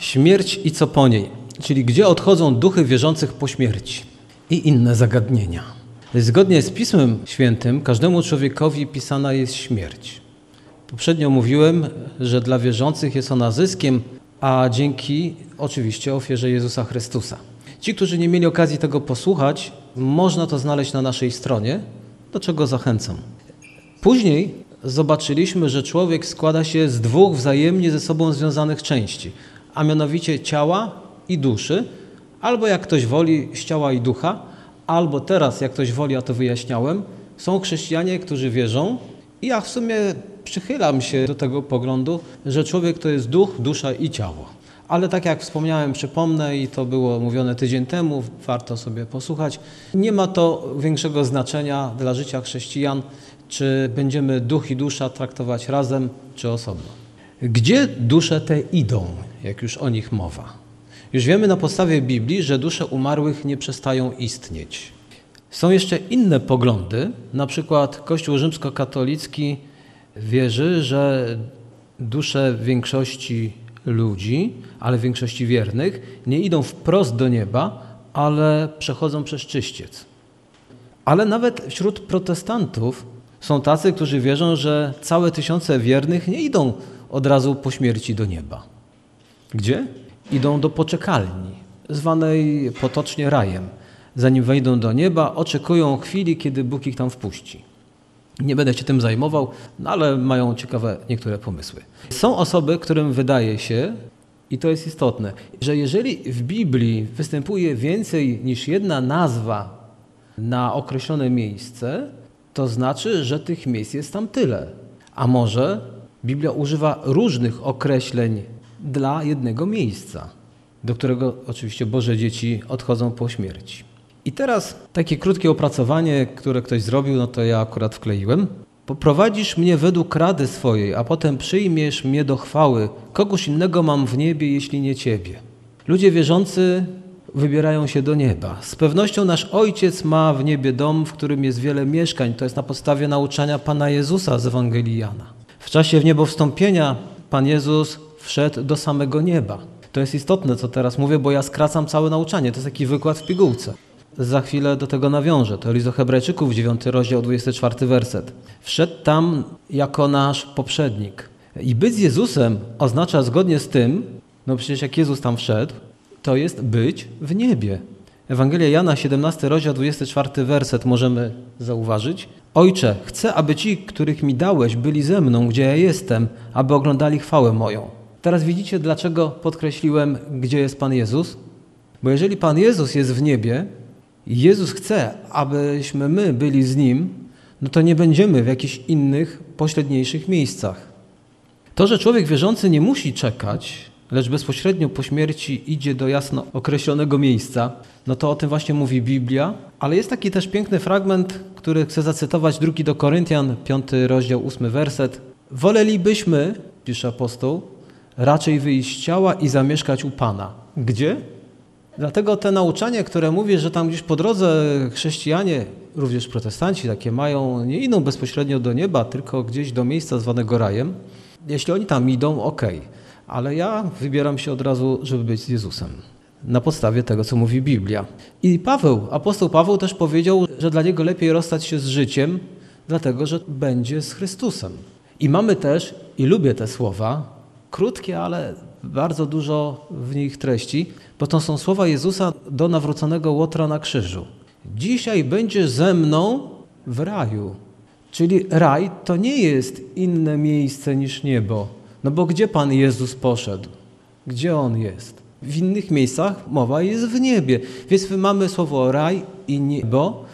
Śmierć i co po niej, czyli gdzie odchodzą duchy wierzących po śmierci i inne zagadnienia. Zgodnie z Pismem Świętym, każdemu człowiekowi pisana jest śmierć. Poprzednio mówiłem, że dla wierzących jest ona zyskiem, a dzięki oczywiście ofierze Jezusa Chrystusa. Ci, którzy nie mieli okazji tego posłuchać, można to znaleźć na naszej stronie, do czego zachęcam. Później zobaczyliśmy, że człowiek składa się z dwóch wzajemnie ze sobą związanych części, a mianowicie ciała i duszy, albo jak ktoś woli, z ciała i ducha, albo teraz, jak ktoś woli, a to wyjaśniałem, są chrześcijanie, którzy wierzą, i ja w sumie przychylam się do tego poglądu, że człowiek to jest duch, dusza i ciało. Ale tak jak wspomniałem, przypomnę i to było mówione tydzień temu, warto sobie posłuchać. Nie ma to większego znaczenia dla życia chrześcijan, czy będziemy duch i dusza traktować razem, czy osobno. Gdzie dusze te idą, jak już o nich mowa? Już wiemy na podstawie Biblii, że dusze umarłych nie przestają istnieć. Są jeszcze inne poglądy, na przykład Kościół rzymskokatolicki wierzy, że dusze większości ludzi, ale większości wiernych, nie idą wprost do nieba, ale przechodzą przez czyściec. Ale nawet wśród protestantów są tacy, którzy wierzą, że całe tysiące wiernych nie idą od razu po śmierci do nieba. Gdzie? Idą do poczekalni, zwanej potocznie rajem. Zanim wejdą do nieba, oczekują chwili, kiedy Bóg ich tam wpuści. Nie będę się tym zajmował, no ale mają ciekawe niektóre pomysły. Są osoby, którym wydaje się, i to jest istotne, że jeżeli w Biblii występuje więcej niż jedna nazwa na określone miejsce, to znaczy, że tych miejsc jest tam tyle. A może Biblia używa różnych określeń dla jednego miejsca, do którego oczywiście Boże dzieci odchodzą po śmierci. I teraz takie krótkie opracowanie, które ktoś zrobił, no to ja akurat wkleiłem. Poprowadzisz mnie według rady swojej, a potem przyjmiesz mnie do chwały. Kogoś innego mam w niebie, jeśli nie Ciebie. Ludzie wierzący wybierają się do nieba. Z pewnością nasz Ojciec ma w niebie dom, w którym jest wiele mieszkań. To jest na podstawie nauczania Pana Jezusa z Ewangelii Jana. W czasie w niebo wstąpienia Pan Jezus wszedł do samego nieba. To jest istotne, co teraz mówię, bo ja skracam całe nauczanie. To jest taki wykład w pigułce. Za chwilę do tego nawiążę. To list do Hebrajczyków, 9 rozdział, 24 werset. Wszedł tam jako nasz poprzednik. I być z Jezusem oznacza zgodnie z tym, no przecież jak Jezus tam wszedł, to jest być w niebie. Ewangelia Jana, 17 rozdział, 24 werset możemy zauważyć. Ojcze, chcę, aby ci, których mi dałeś, byli ze mną, gdzie ja jestem, aby oglądali chwałę moją. Teraz widzicie, dlaczego podkreśliłem, gdzie jest Pan Jezus? Bo jeżeli Pan Jezus jest w niebie, Jezus chce, abyśmy my byli z Nim, no to nie będziemy w jakichś innych, pośredniejszych miejscach. To, że człowiek wierzący nie musi czekać, lecz bezpośrednio po śmierci idzie do jasno określonego miejsca, no to o tym właśnie mówi Biblia. Ale jest taki też piękny fragment, który chcę zacytować, drugi do Koryntian, piąty rozdział, ósmy werset. Wolelibyśmy, pisze apostoł, raczej wyjść z ciała i zamieszkać u Pana. Gdzie? Dlatego te nauczanie, które mówi, że tam gdzieś po drodze chrześcijanie, również protestanci takie mają, nie idą bezpośrednio do nieba, tylko gdzieś do miejsca zwanego rajem. Jeśli oni tam idą, ok, ale ja wybieram się od razu, żeby być z Jezusem. Na podstawie tego, co mówi Biblia. I Paweł, apostoł Paweł też powiedział, że dla niego lepiej rozstać się z życiem, dlatego że będzie z Chrystusem. I mamy też, i lubię te słowa, krótkie, ale bardzo dużo w nich treści, bo to są słowa Jezusa do nawróconego Łotra na krzyżu. Dzisiaj będziesz ze mną w raju. Czyli raj to nie jest inne miejsce niż niebo. No bo gdzie Pan Jezus poszedł? Gdzie On jest? W innych miejscach mowa jest w niebie. Więc mamy słowo raj i niebo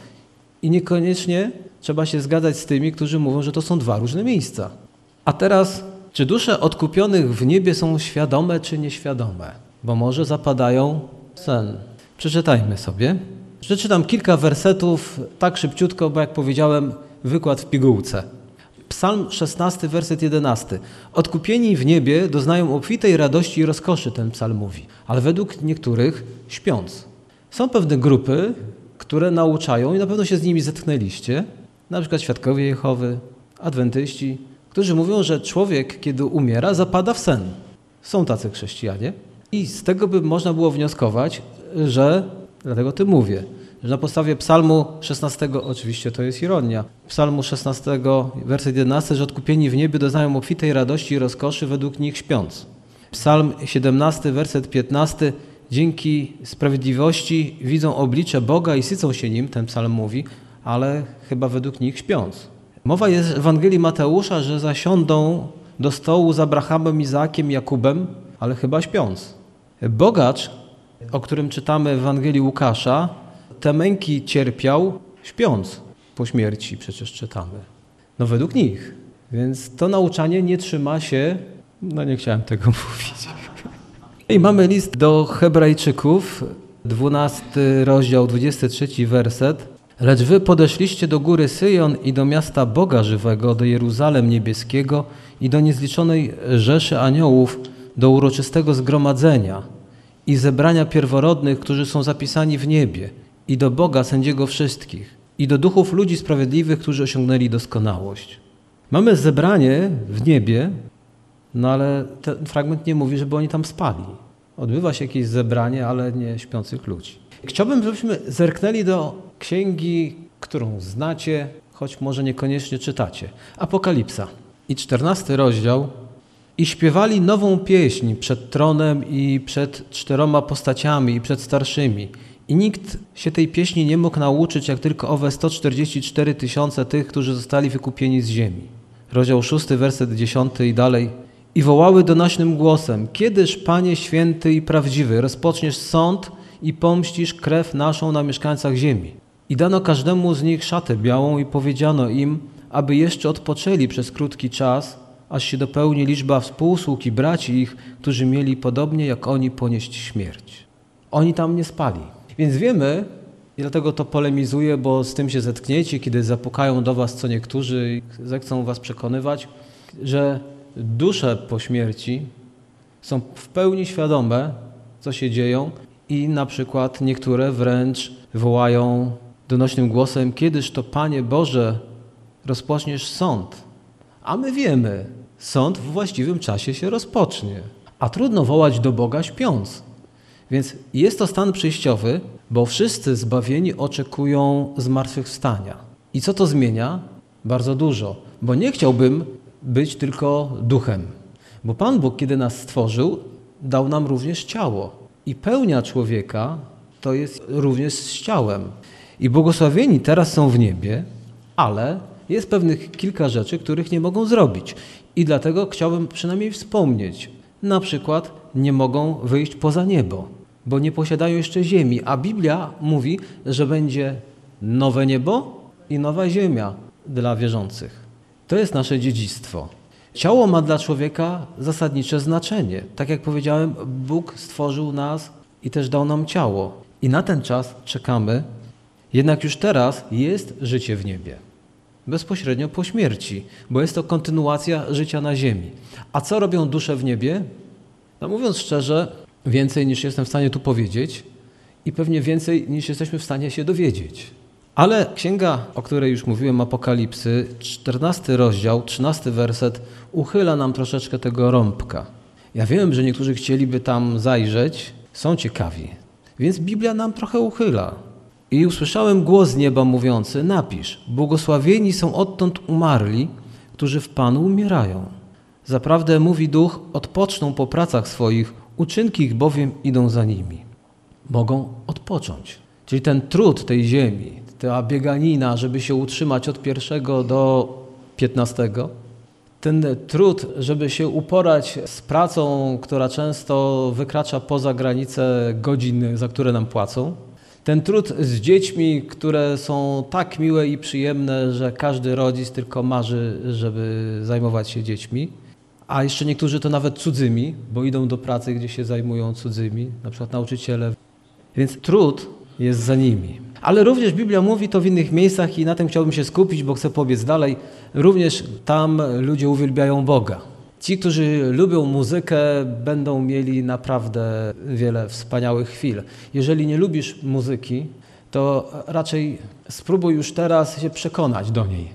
i niekoniecznie trzeba się zgadzać z tymi, którzy mówią, że to są dwa różne miejsca. A teraz, czy dusze odkupionych w niebie są świadome czy nieświadome? Bo może zapadają sen. Przeczytajmy sobie. Przeczytam kilka wersetów tak szybciutko, bo jak powiedziałem, wykład w pigułce. Psalm 16, werset 11. Odkupieni w niebie doznają obfitej radości i rozkoszy, ten psalm mówi, ale według niektórych śpiąc. Są pewne grupy, które nauczają, i na pewno się z nimi zetknęliście, na przykład świadkowie Jehowy, adwentyści, którzy mówią, że człowiek, kiedy umiera, zapada w sen. Są tacy chrześcijanie. I z tego by można było wnioskować, że, dlatego ty mówię, że na podstawie psalmu 16, oczywiście to jest ironia, psalmu 16, werset 11, że odkupieni w niebie doznają obfitej radości i rozkoszy według nich śpiąc. Psalm 17, werset 15, dzięki sprawiedliwości widzą oblicze Boga i sycą się nim, ten psalm mówi, ale chyba według nich śpiąc. Mowa jest w Ewangelii Mateusza, że zasiądą do stołu z Abrahamem, Izaakiem, Jakubem, ale chyba śpiąc. Bogacz, o którym czytamy w Ewangelii Łukasza, te męki cierpiał śpiąc po śmierci, przecież czytamy. No według nich. Więc to nauczanie nie trzyma się, no nie chciałem tego mówić. I mamy list do Hebrajczyków, 12 rozdział, 23 werset. Lecz wy podeszliście do góry Syjon i do miasta Boga żywego, do Jeruzalem niebieskiego i do niezliczonej rzeszy aniołów, do uroczystego zgromadzenia i zebrania pierworodnych, którzy są zapisani w niebie, i do Boga sędziego wszystkich, i do duchów ludzi sprawiedliwych, którzy osiągnęli doskonałość. Mamy zebranie w niebie, no ale ten fragment nie mówi, żeby oni tam spali. Odbywa się jakieś zebranie, ale nie śpiących ludzi. Chciałbym, żebyśmy zerknęli do księgi, którą znacie, choć może niekoniecznie czytacie. Apokalipsa i czternasty rozdział. I śpiewali nową pieśń przed tronem i przed czteroma postaciami i przed starszymi. I nikt się tej pieśni nie mógł nauczyć, jak tylko owe 144 tysiące tych, którzy zostali wykupieni z ziemi. Rozdział 6, werset 10 i dalej. I wołały donośnym głosem: Kiedyż, Panie święty i prawdziwy, rozpoczniesz sąd i pomścisz krew naszą na mieszkańcach ziemi? I dano każdemu z nich szatę białą i powiedziano im, aby jeszcze odpoczęli przez krótki czas, aż się dopełni liczba współsług i braci ich, którzy mieli podobnie jak oni ponieść śmierć. Oni tam nie spali. Więc wiemy, i dlatego to polemizuję, bo z tym się zetkniecie, kiedy zapukają do was co niektórzy i zechcą was przekonywać, że dusze po śmierci są w pełni świadome, co się dzieją i na przykład niektóre wręcz wołają donośnym głosem, kiedyż to Panie Boże rozpoczniesz sąd. A my wiemy, sąd w właściwym czasie się rozpocznie. A trudno wołać do Boga śpiąc. Więc jest to stan przejściowy, bo wszyscy zbawieni oczekują zmartwychwstania. I co to zmienia? Bardzo dużo, bo nie chciałbym być tylko duchem. Bo Pan Bóg, kiedy nas stworzył, dał nam również ciało. I pełnia człowieka to jest również z ciałem. I błogosławieni teraz są w niebie, ale jest pewnych kilka rzeczy, których nie mogą zrobić. I dlatego chciałbym przynajmniej wspomnieć. Na przykład nie mogą wyjść poza niebo, bo nie posiadają jeszcze ziemi. A Biblia mówi, że będzie nowe niebo i nowa ziemia dla wierzących. To jest nasze dziedzictwo. Ciało ma dla człowieka zasadnicze znaczenie. Tak jak powiedziałem, Bóg stworzył nas i też dał nam ciało. I na ten czas czekamy, jednak już teraz jest życie w niebie. Bezpośrednio po śmierci, bo jest to kontynuacja życia na ziemi. A co robią dusze w niebie? No mówiąc szczerze, więcej niż jestem w stanie tu powiedzieć i pewnie więcej niż jesteśmy w stanie się dowiedzieć. Ale księga, o której już mówiłem, Apokalipsy, 14 rozdział, 13 werset, uchyla nam troszeczkę tego rąbka. Ja wiem, że niektórzy chcieliby tam zajrzeć, są ciekawi, więc Biblia nam trochę uchyla. I usłyszałem głos z nieba mówiący: Napisz, błogosławieni są odtąd umarli, którzy w Panu umierają. Zaprawdę mówi duch, odpoczną po pracach swoich, uczynki ich bowiem idą za nimi. Mogą odpocząć. Czyli ten trud tej ziemi, ta bieganina, żeby się utrzymać od pierwszego do piętnastego, ten trud, żeby się uporać z pracą, która często wykracza poza granice godzin, za które nam płacą, ten trud z dziećmi, które są tak miłe i przyjemne, że każdy rodzic tylko marzy, żeby zajmować się dziećmi, a jeszcze niektórzy to nawet cudzymi, bo idą do pracy, gdzie się zajmują cudzymi, na przykład nauczyciele. Więc trud jest za nimi. Ale również Biblia mówi to w innych miejscach i na tym chciałbym się skupić, bo chcę pobiec dalej. Również tam ludzie uwielbiają Boga. Ci, którzy lubią muzykę, będą mieli naprawdę wiele wspaniałych chwil. Jeżeli nie lubisz muzyki, to raczej spróbuj już teraz się przekonać do niej.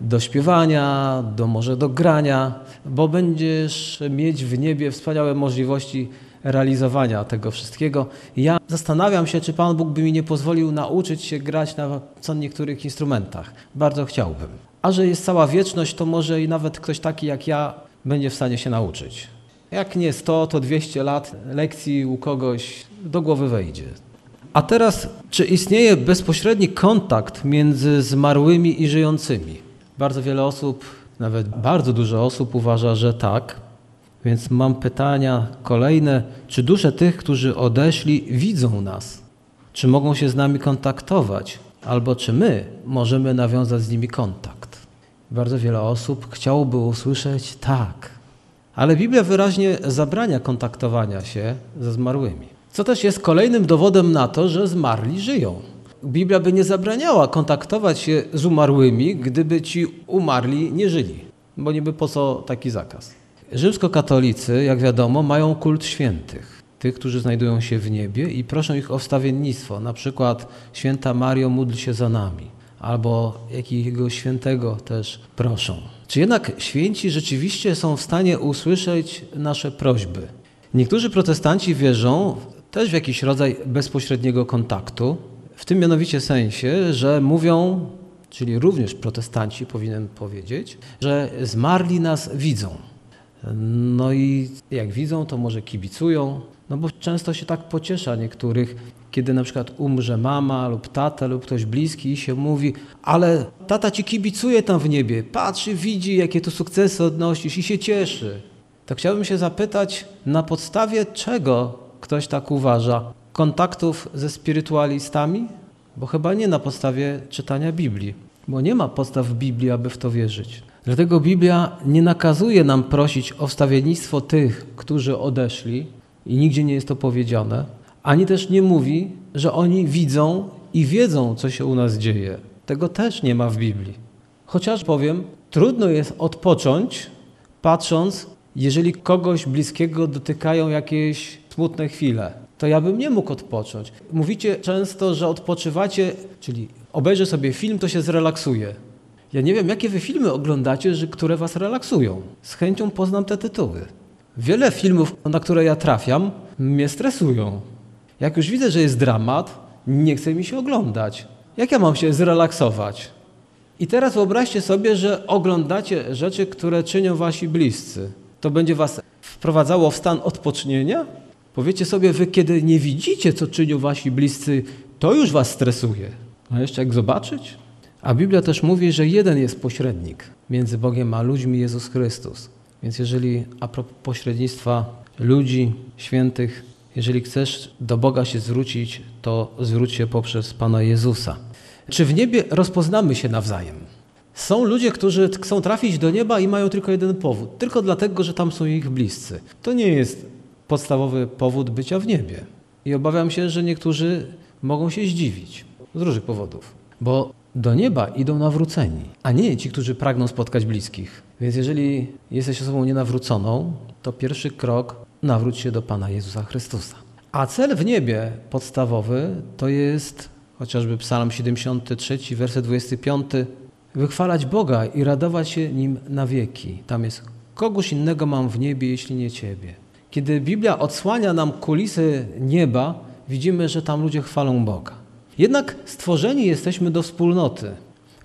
Do śpiewania, do może do grania, bo będziesz mieć w niebie wspaniałe możliwości realizowania tego wszystkiego. Ja zastanawiam się, czy Pan Bóg by mi nie pozwolił nauczyć się grać na co niektórych instrumentach. Bardzo chciałbym. A że jest cała wieczność, to może i nawet ktoś taki jak ja będzie w stanie się nauczyć. Jak nie 100, to 200 lat lekcji u kogoś do głowy wejdzie. A teraz, czy istnieje bezpośredni kontakt między zmarłymi i żyjącymi? Bardzo wiele osób, nawet bardzo dużo osób uważa, że tak. Więc mam pytania kolejne. Czy dusze tych, którzy odeszli, widzą nas? Czy mogą się z nami kontaktować? Albo czy my możemy nawiązać z nimi kontakt? Bardzo wiele osób chciałoby usłyszeć tak. Ale Biblia wyraźnie zabrania kontaktowania się ze zmarłymi. Co też jest kolejnym dowodem na to, że zmarli żyją. Biblia by nie zabraniała kontaktować się z umarłymi, gdyby ci umarli nie żyli, bo niby po co taki zakaz. Rzymskokatolicy, jak wiadomo, mają kult świętych, tych, którzy znajdują się w niebie i proszą ich o wstawiennictwo, na przykład święta Mario módl się za nami, albo jakiego świętego też proszą. Czy jednak święci rzeczywiście są w stanie usłyszeć nasze prośby? Niektórzy protestanci wierzą też w jakiś rodzaj bezpośredniego kontaktu, w tym mianowicie sensie, że mówią, czyli również protestanci powinien powiedzieć, że zmarli nas widzą. No i jak widzą, to może kibicują, no bo często się tak pociesza niektórych, kiedy na przykład umrze mama lub tata lub ktoś bliski i się mówi, ale tata ci kibicuje tam w niebie, patrzy, widzi, jakie tu sukcesy odnosisz i się cieszy. To chciałbym się zapytać, na podstawie czego ktoś tak uważa? Kontaktów ze spirytualistami? Bo chyba nie na podstawie czytania Biblii, bo nie ma podstaw Biblii, aby w to wierzyć. Dlatego Biblia nie nakazuje nam prosić o wstawiennictwo tych, którzy odeszli, i nigdzie nie jest to powiedziane, ani też nie mówi, że oni widzą i wiedzą, co się u nas dzieje. Tego też nie ma w Biblii. Chociaż powiem, trudno jest odpocząć, patrząc, jeżeli kogoś bliskiego dotykają jakieś smutne chwile, to ja bym nie mógł odpocząć. Mówicie często, że odpoczywacie, czyli obejrzę sobie film, to się zrelaksuje. Ja nie wiem, jakie wy filmy oglądacie, że, które was relaksują. Z chęcią poznam te tytuły. Wiele filmów, na które ja trafiam, mnie stresują. Jak już widzę, że jest dramat, nie chce mi się oglądać. Jak ja mam się zrelaksować? I teraz wyobraźcie sobie, że oglądacie rzeczy, które czynią wasi bliscy. To będzie was wprowadzało w stan odpocznienia? Powiecie sobie, wy kiedy nie widzicie, co czynią wasi bliscy, to już was stresuje. A jeszcze jak zobaczyć? A Biblia też mówi, że jeden jest pośrednik między Bogiem a ludźmi, Jezus Chrystus. Więc jeżeli a propos pośrednictwa ludzi świętych, jeżeli chcesz do Boga się zwrócić, to zwróć się poprzez Pana Jezusa. Czy w niebie rozpoznamy się nawzajem? Są ludzie, którzy chcą trafić do nieba i mają tylko jeden powód. Tylko dlatego, że tam są ich bliscy. To nie jest podstawowy powód bycia w niebie. I obawiam się, że niektórzy mogą się zdziwić z różnych powodów. Bo do nieba idą nawróceni, a nie ci, którzy pragną spotkać bliskich. Więc jeżeli jesteś osobą nienawróconą, to pierwszy krok nawróć się do Pana Jezusa Chrystusa. A cel w niebie podstawowy to jest chociażby Psalm 73, werset 25, wychwalać Boga i radować się Nim na wieki. Tam jest, kogoś innego mam w niebie, jeśli nie Ciebie. Kiedy Biblia odsłania nam kulisy nieba, widzimy, że tam ludzie chwalą Boga. Jednak stworzeni jesteśmy do wspólnoty,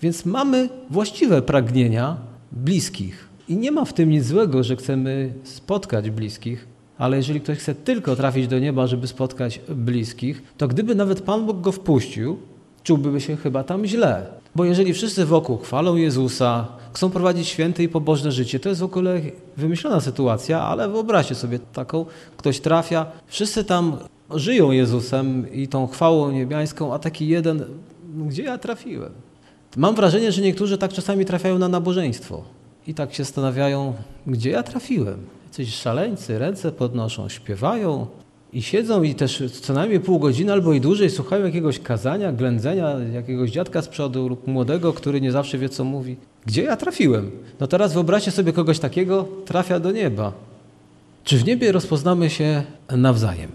więc mamy właściwe pragnienia bliskich. I nie ma w tym nic złego, że chcemy spotkać bliskich, ale jeżeli ktoś chce tylko trafić do nieba, żeby spotkać bliskich, to gdyby nawet Pan Bóg go wpuścił, czułby się chyba tam źle. Bo jeżeli wszyscy wokół chwalą Jezusa, chcą prowadzić święte i pobożne życie, to jest w ogóle wymyślona sytuacja, ale wyobraźcie sobie taką, ktoś trafia, wszyscy tam żyją Jezusem i tą chwałą niebiańską, a taki jeden, gdzie ja trafiłem? Mam wrażenie, że niektórzy tak czasami trafiają na nabożeństwo i tak się zastanawiają, gdzie ja trafiłem. Coś szaleńcy ręce podnoszą, śpiewają i siedzą i też co najmniej pół godziny albo i dłużej słuchają jakiegoś kazania, ględzenia jakiegoś dziadka z przodu lub młodego, który nie zawsze wie, co mówi. Gdzie ja trafiłem? No teraz wyobraźcie sobie kogoś takiego, trafia do nieba. Czy w niebie rozpoznamy się nawzajem?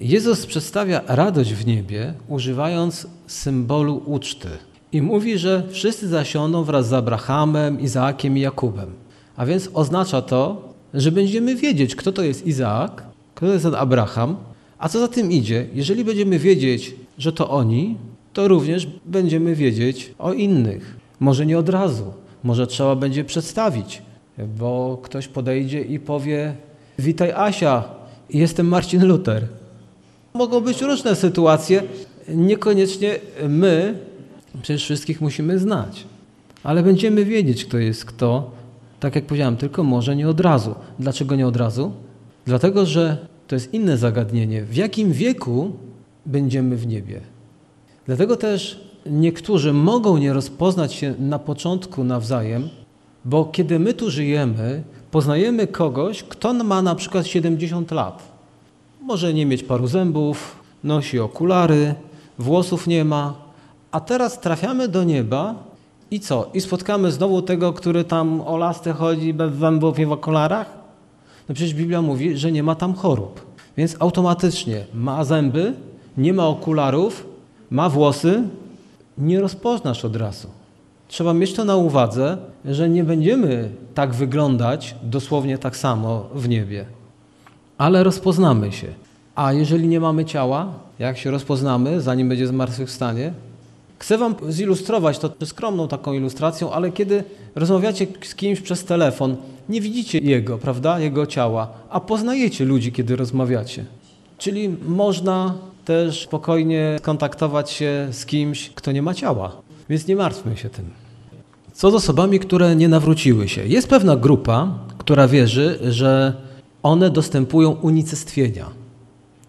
Jezus przedstawia radość w niebie, używając symbolu uczty. I mówi, że wszyscy zasiądą wraz z Abrahamem, Izaakiem i Jakubem. A więc oznacza to, że będziemy wiedzieć, kto to jest Izaak, kto to jest Abraham, a co za tym idzie, jeżeli będziemy wiedzieć, że to oni, to również będziemy wiedzieć o innych. Może nie od razu, może trzeba będzie przedstawić, bo ktoś podejdzie i powie: Witaj Asia, jestem Marcin Luther. Mogą być różne sytuacje, niekoniecznie my przecież wszystkich musimy znać, ale będziemy wiedzieć, kto jest kto, tak jak powiedziałem, tylko może nie od razu. Dlaczego nie od razu? Dlatego, że to jest inne zagadnienie. W jakim wieku będziemy w niebie? Dlatego też niektórzy mogą nie rozpoznać się na początku nawzajem, bo kiedy my tu żyjemy, poznajemy kogoś, kto ma na przykład 70 lat. Może nie mieć paru zębów, nosi okulary, włosów nie ma, a teraz trafiamy do nieba i co? I spotkamy znowu tego, który tam o lasce chodzi bez zębów i w okularach? No przecież Biblia mówi, że nie ma tam chorób. Więc automatycznie ma zęby, nie ma okularów, ma włosy, nie rozpoznasz od razu. Trzeba mieć to na uwadze, że nie będziemy tak wyglądać dosłownie tak samo w niebie, ale rozpoznamy się. A jeżeli nie mamy ciała, jak się rozpoznamy, zanim będzie zmartwychwstanie? Chcę Wam zilustrować to skromną taką ilustracją, ale kiedy rozmawiacie z kimś przez telefon, nie widzicie jego, prawda, jego ciała, a poznajecie ludzi, kiedy rozmawiacie. Czyli można też spokojnie kontaktować się z kimś, kto nie ma ciała. Więc nie martwmy się tym. Co z osobami, które nie nawróciły się? Jest pewna grupa, która wierzy, że one dostępują unicestwienia.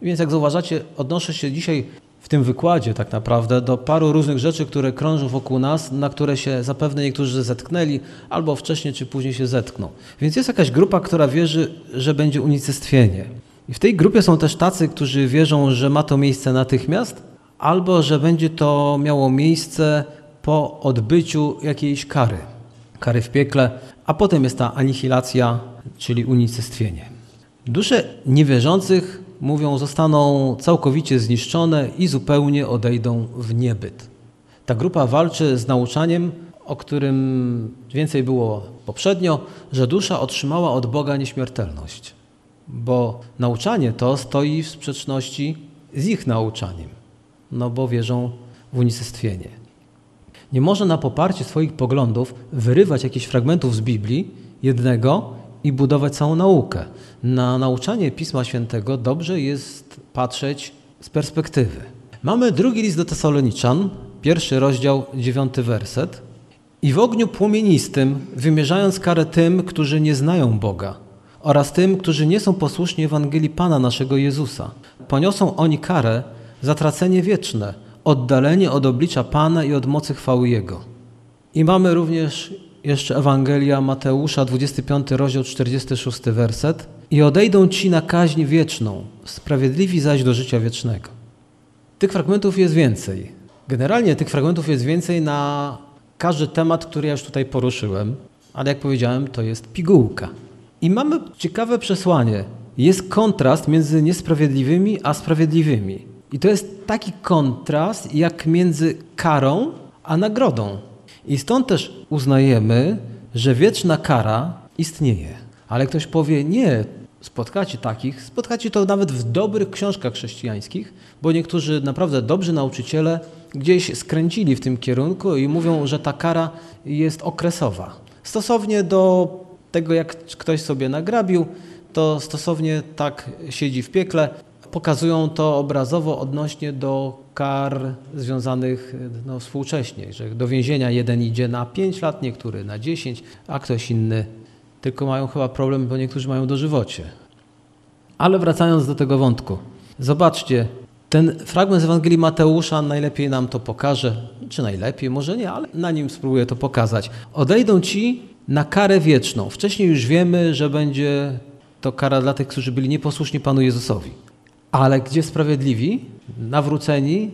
Więc jak zauważacie, odnoszę się dzisiaj w tym wykładzie tak naprawdę do paru różnych rzeczy, które krążą wokół nas, na które się zapewne niektórzy zetknęli, albo wcześniej czy później się zetkną. Więc jest jakaś grupa, która wierzy, że będzie unicestwienie. I w tej grupie są też tacy, którzy wierzą, że ma to miejsce natychmiast, albo że będzie to miało miejsce po odbyciu jakiejś kary, kary w piekle, a potem jest ta anihilacja, czyli unicestwienie. Dusze niewierzących mówią, zostaną całkowicie zniszczone i zupełnie odejdą w niebyt. Ta grupa walczy z nauczaniem, o którym więcej było poprzednio, że dusza otrzymała od Boga nieśmiertelność. Bo nauczanie to stoi w sprzeczności z ich nauczaniem, no bo wierzą w unicestwienie. Nie może na poparcie swoich poglądów wyrywać jakichś fragmentów z Biblii jednego i budować całą naukę. Na nauczanie Pisma Świętego dobrze jest patrzeć z perspektywy. Mamy drugi list do Tesaloniczan, pierwszy rozdział, dziewiąty werset. I w ogniu płomienistym, wymierzając karę tym, którzy nie znają Boga oraz tym, którzy nie są posłuszni Ewangelii Pana naszego Jezusa, poniosą oni karę za tracenie wieczne, oddalenie od oblicza Pana i od mocy chwały Jego. I mamy również jeszcze Ewangelia Mateusza, 25 rozdział, 46 werset. I odejdą ci na kaźń wieczną, sprawiedliwi zaś do życia wiecznego. Tych fragmentów jest więcej. Generalnie tych fragmentów jest więcej na każdy temat, który ja już tutaj poruszyłem, ale jak powiedziałem, to jest pigułka. I mamy ciekawe przesłanie. Jest kontrast między niesprawiedliwymi a sprawiedliwymi. I to jest taki kontrast jak między karą a nagrodą. I stąd też uznajemy, że wieczna kara istnieje. Ale ktoś powie, nie, spotkacie takich, spotkacie to nawet w dobrych książkach chrześcijańskich, bo niektórzy naprawdę dobrzy nauczyciele gdzieś skręcili w tym kierunku i mówią, że ta kara jest okresowa. Stosownie do tego, jak ktoś sobie nagrabił, to stosownie tak siedzi w piekle. Pokazują to obrazowo odnośnie do kar związanych no, współcześnie, że do więzienia jeden idzie na 5 lat, niektóry na 10, a ktoś inny tylko mają chyba problem, bo niektórzy mają dożywocie. Ale wracając do tego wątku, zobaczcie, ten fragment z Ewangelii Mateusza najlepiej nam to pokaże, czy najlepiej, może nie, ale na nim spróbuję to pokazać. Odejdą ci na karę wieczną. Wcześniej już wiemy, że będzie to kara dla tych, którzy byli nieposłuszni Panu Jezusowi. Ale gdzie sprawiedliwi? Nawróceni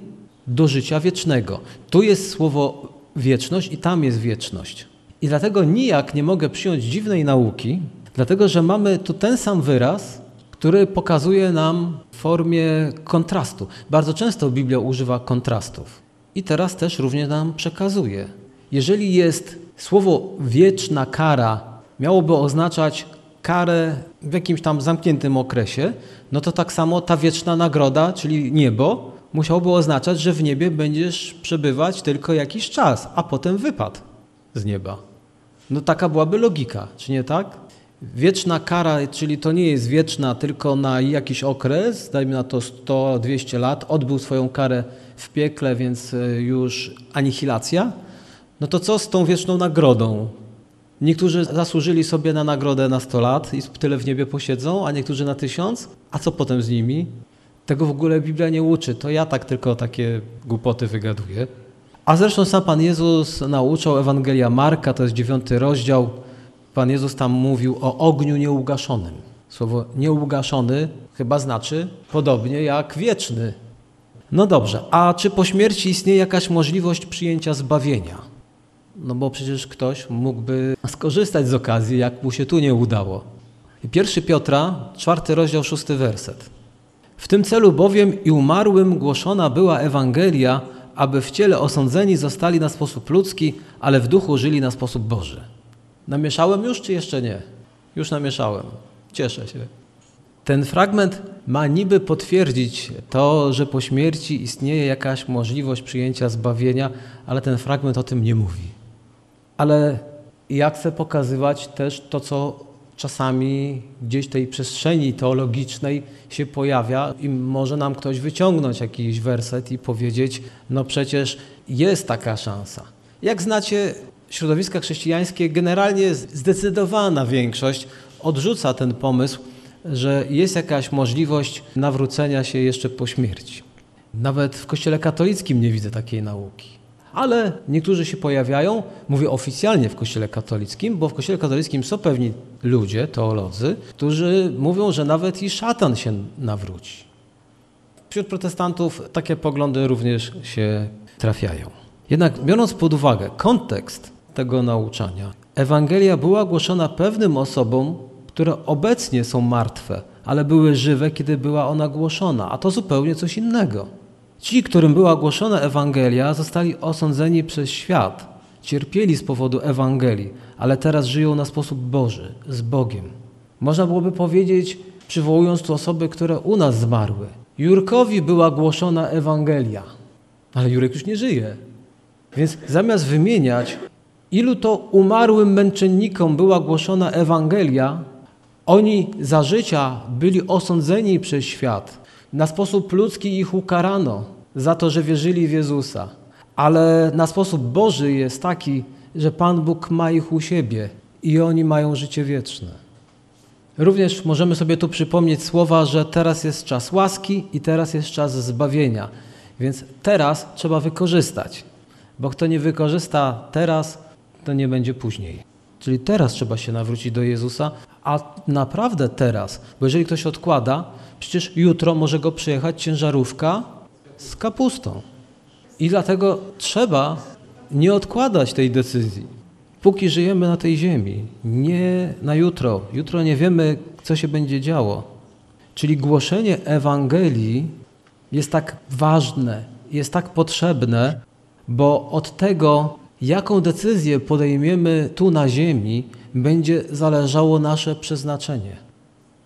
do życia wiecznego. Tu jest słowo wieczność i tam jest wieczność. I dlatego nijak nie mogę przyjąć dziwnej nauki, dlatego że mamy tu ten sam wyraz, który pokazuje nam w formie kontrastu. Bardzo często Biblia używa kontrastów. I teraz też również nam przekazuje. Jeżeli jest słowo wieczna kara, miałoby oznaczać karę w jakimś tam zamkniętym okresie, no to tak samo ta wieczna nagroda, czyli niebo, musiałoby oznaczać, że w niebie będziesz przebywać tylko jakiś czas, a potem wypad z nieba. No taka byłaby logika, czy nie tak? Wieczna kara, czyli to nie jest wieczna tylko na jakiś okres, dajmy na to 100-200 lat, odbył swoją karę w piekle, więc e, już anihilacja. No to co z tą wieczną nagrodą? Niektórzy zasłużyli sobie na nagrodę na 100 lat i tyle w niebie posiedzą, a niektórzy na tysiąc. A co potem z nimi? Tego w ogóle Biblia nie uczy. To ja tak tylko takie głupoty wygaduję. A zresztą sam Pan Jezus nauczał Ewangelia Marka, to jest dziewiąty rozdział. Pan Jezus tam mówił o ogniu nieugaszonym. Słowo nieugaszony chyba znaczy podobnie jak wieczny. No dobrze, a czy po śmierci istnieje jakaś możliwość przyjęcia zbawienia? No bo przecież ktoś mógłby skorzystać z okazji, jak mu się tu nie udało. Pierwszy Piotra, czwarty rozdział, szósty werset. W tym celu bowiem i umarłym głoszona była Ewangelia, aby w ciele osądzeni zostali na sposób ludzki, ale w duchu żyli na sposób Boży. Namieszałem już, czy jeszcze nie? Już namieszałem. Cieszę się. Ten fragment ma niby potwierdzić to, że po śmierci istnieje jakaś możliwość przyjęcia zbawienia, ale ten fragment o tym nie mówi. Ale ja chcę pokazywać też to, co czasami gdzieś tej przestrzeni teologicznej się pojawia i może nam ktoś wyciągnąć jakiś werset i powiedzieć, no przecież jest taka szansa. Jak znacie środowiska chrześcijańskie, generalnie zdecydowana większość odrzuca ten pomysł, że jest jakaś możliwość nawrócenia się jeszcze po śmierci. Nawet w Kościele katolickim nie widzę takiej nauki. Ale niektórzy się pojawiają, mówię oficjalnie w Kościele katolickim, bo w Kościele katolickim są pewni ludzie, teolodzy, którzy mówią, że nawet i szatan się nawróci. Wśród protestantów takie poglądy również się trafiają. Jednak biorąc pod uwagę kontekst tego nauczania, Ewangelia była głoszona pewnym osobom, które obecnie są martwe, ale były żywe, kiedy była ona głoszona, a to zupełnie coś innego. Ci, którym była głoszona Ewangelia, zostali osądzeni przez świat, cierpieli z powodu Ewangelii, ale teraz żyją na sposób Boży, z Bogiem. Można byłoby powiedzieć, przywołując tu osoby, które u nas zmarły. Jurkowi była głoszona Ewangelia, ale Jurek już nie żyje. Więc zamiast wymieniać, ilu to umarłym męczennikom była głoszona Ewangelia, oni za życia byli osądzeni przez świat. Na sposób ludzki ich ukarano za to, że wierzyli w Jezusa. Ale na sposób Boży jest taki, że Pan Bóg ma ich u siebie i oni mają życie wieczne. Również możemy sobie tu przypomnieć słowa, że teraz jest czas łaski i teraz jest czas zbawienia. Więc teraz trzeba wykorzystać, bo kto nie wykorzysta teraz, to nie będzie później. Czyli teraz trzeba się nawrócić do Jezusa, a naprawdę teraz, bo jeżeli ktoś odkłada, przecież jutro może go przyjechać ciężarówka z kapustą. I dlatego trzeba nie odkładać tej decyzji, póki żyjemy na tej ziemi. Nie na jutro. Jutro nie wiemy, co się będzie działo. Czyli głoszenie Ewangelii jest tak ważne, jest tak potrzebne, bo od tego, jaką decyzję podejmiemy tu na ziemi, będzie zależało nasze przeznaczenie.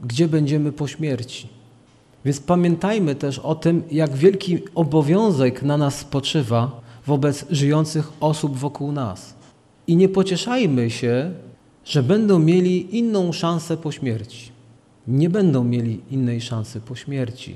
Gdzie będziemy po śmierci? Więc pamiętajmy też o tym, jak wielki obowiązek na nas spoczywa wobec żyjących osób wokół nas. I nie pocieszajmy się, że będą mieli inną szansę po śmierci. Nie będą mieli innej szansy po śmierci.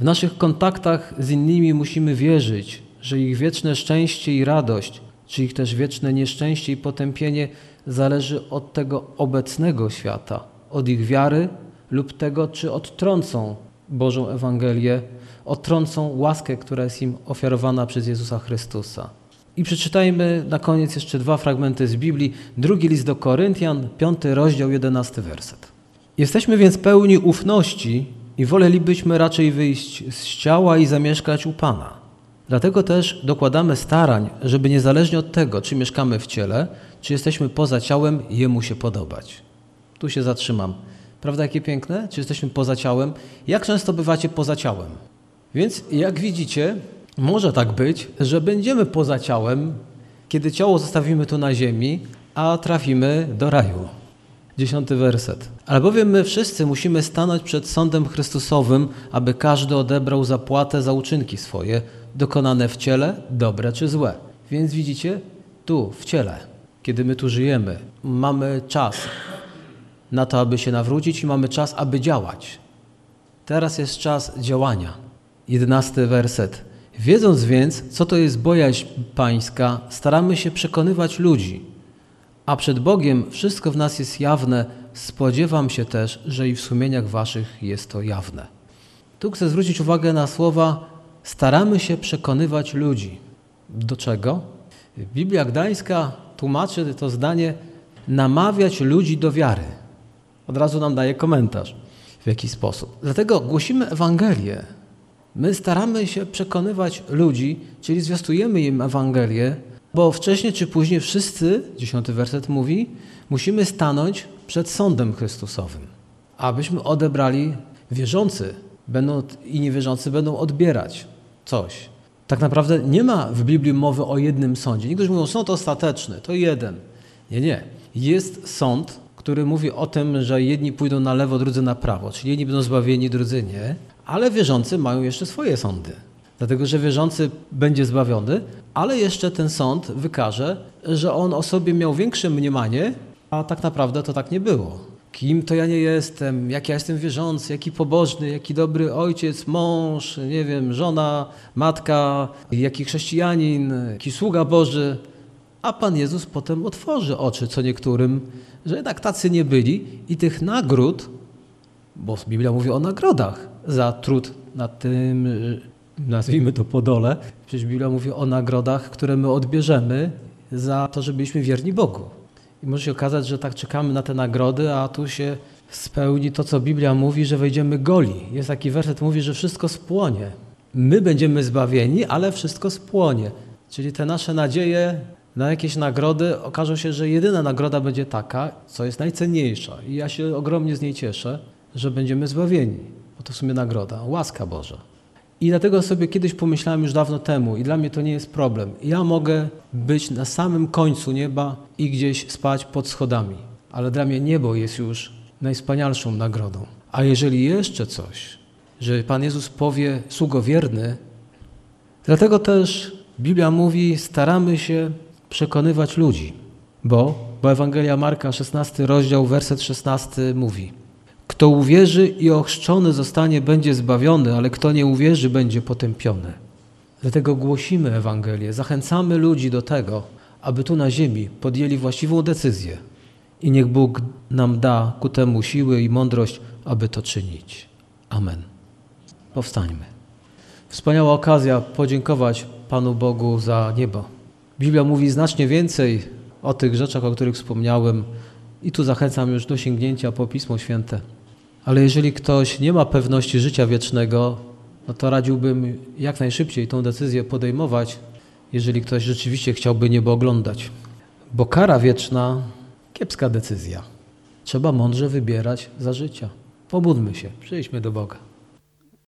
W naszych kontaktach z innymi musimy wierzyć, że ich wieczne szczęście i radość, czy ich też wieczne nieszczęście i potępienie zależy od tego obecnego świata, od ich wiary lub tego, czy odtrącą Bożą Ewangelię, odtrącą łaskę, która jest im ofiarowana przez Jezusa Chrystusa. I przeczytajmy na koniec jeszcze dwa fragmenty z Biblii. Drugi list do Koryntian, piąty rozdział, jedenasty werset. Jesteśmy więc pełni ufności i wolelibyśmy raczej wyjść z ciała i zamieszkać u Pana. Dlatego też dokładamy starań, żeby niezależnie od tego, czy mieszkamy w ciele, czy jesteśmy poza ciałem, Jemu się podobać. Tu się zatrzymam. Prawda, jakie piękne? Czy jesteśmy poza ciałem? Jak często bywacie poza ciałem? Więc jak widzicie, może tak być, że będziemy poza ciałem, kiedy ciało zostawimy tu na ziemi, a trafimy do raju. Dziesiąty werset. Albowiem my wszyscy musimy stanąć przed sądem Chrystusowym, aby każdy odebrał zapłatę za uczynki swoje, dokonane w ciele, dobre czy złe. Więc widzicie, tu, w ciele, kiedy my tu żyjemy, mamy czas na to, aby się nawrócić i mamy czas, aby działać. Teraz jest czas działania. Jedenasty werset. Wiedząc więc, co to jest bojaźń pańska, staramy się przekonywać ludzi. A przed Bogiem wszystko w nas jest jawne, spodziewam się też, że i w sumieniach waszych jest to jawne. Tu chcę zwrócić uwagę na słowa staramy się przekonywać ludzi. Do czego? Biblia Gdańska tłumaczy to zdanie namawiać ludzi do wiary. Od razu nam daje komentarz w jaki sposób. Dlatego głosimy Ewangelię. My staramy się przekonywać ludzi, czyli zwiastujemy im Ewangelię, bo wcześniej czy później wszyscy, dziesiąty werset mówi, musimy stanąć przed sądem Chrystusowym, abyśmy odebrali wierzący będą, i niewierzący będą odbierać coś. Tak naprawdę nie ma w Biblii mowy o jednym sądzie. Niektórzy mówią, sąd ostateczny, to jeden. Nie, nie. Jest sąd, który mówi o tym, że jedni pójdą na lewo, drudzy na prawo, czyli jedni będą zbawieni, drudzy nie, ale wierzący mają jeszcze swoje sądy. Dlatego, że wierzący będzie zbawiony, ale jeszcze ten sąd wykaże, że on o sobie miał większe mniemanie, a tak naprawdę to tak nie było. Kim to ja nie jestem, jak ja jestem wierzący, jaki pobożny, jaki dobry ojciec, mąż, nie wiem, żona, matka, jaki chrześcijanin, jaki sługa Boży. A Pan Jezus potem otworzy oczy co niektórym, że jednak tacy nie byli i tych nagród, bo Biblia mówi o nagrodach za trud nad tym, nazwijmy to podole, przecież Biblia mówi o nagrodach, które my odbierzemy za to, że byliśmy wierni Bogu. I może się okazać, że tak czekamy na te nagrody, a tu się spełni to, co Biblia mówi, że wejdziemy goli. Jest taki werset, mówi, że wszystko spłonie. My będziemy zbawieni, ale wszystko spłonie. Czyli te nasze nadzieje na jakieś nagrody okaże się, że jedyna nagroda będzie taka, co jest najcenniejsza. I ja się ogromnie z niej cieszę, że będziemy zbawieni. Bo to w sumie nagroda, łaska Boża. I dlatego sobie kiedyś pomyślałem już dawno temu, i dla mnie to nie jest problem. Ja mogę być na samym końcu nieba i gdzieś spać pod schodami, ale dla mnie niebo jest już najwspanialszą nagrodą. A jeżeli jeszcze coś, że Pan Jezus powie, sługo wierny, dlatego też Biblia mówi, staramy się przekonywać ludzi, bo, bo Ewangelia Marka, 16 rozdział, werset 16 mówi – kto uwierzy i ochrzczony zostanie, będzie zbawiony, ale kto nie uwierzy, będzie potępiony. Dlatego głosimy Ewangelię, zachęcamy ludzi do tego, aby tu na ziemi podjęli właściwą decyzję. I niech Bóg nam da ku temu siły i mądrość, aby to czynić. Amen. Powstańmy. Wspaniała okazja podziękować Panu Bogu za niebo. Biblia mówi znacznie więcej o tych rzeczach, o których wspomniałem, i tu zachęcam już do sięgnięcia po Pismo Święte. Ale jeżeli ktoś nie ma pewności życia wiecznego, no to radziłbym jak najszybciej tą decyzję podejmować, jeżeli ktoś rzeczywiście chciałby niebo oglądać. Bo kara wieczna, kiepska decyzja. Trzeba mądrze wybierać za życia. Pobudmy się, przyjdźmy do Boga.